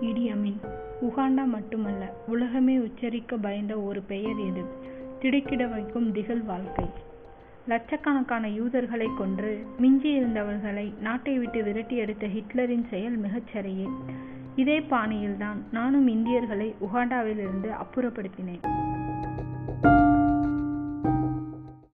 இடி உகாண்டா மட்டுமல்ல உலகமே உச்சரிக்க பயந்த ஒரு பெயர் எது? திடுக்கிட வைக்கும் திகில் வாழ்க்கை. லட்சக்கணக்கான யூதர்களை கொன்று மிஞ்சியிருந்தவர்களை நாட்டை விட்டு விரட்டி எடுத்த ஹிட்லரின் செயல் மிகச்சரியே இதே பாணியில்தான் நானும் இந்தியர்களை உகாண்டாவிலிருந்து அப்புறப்படுத்தினேன்.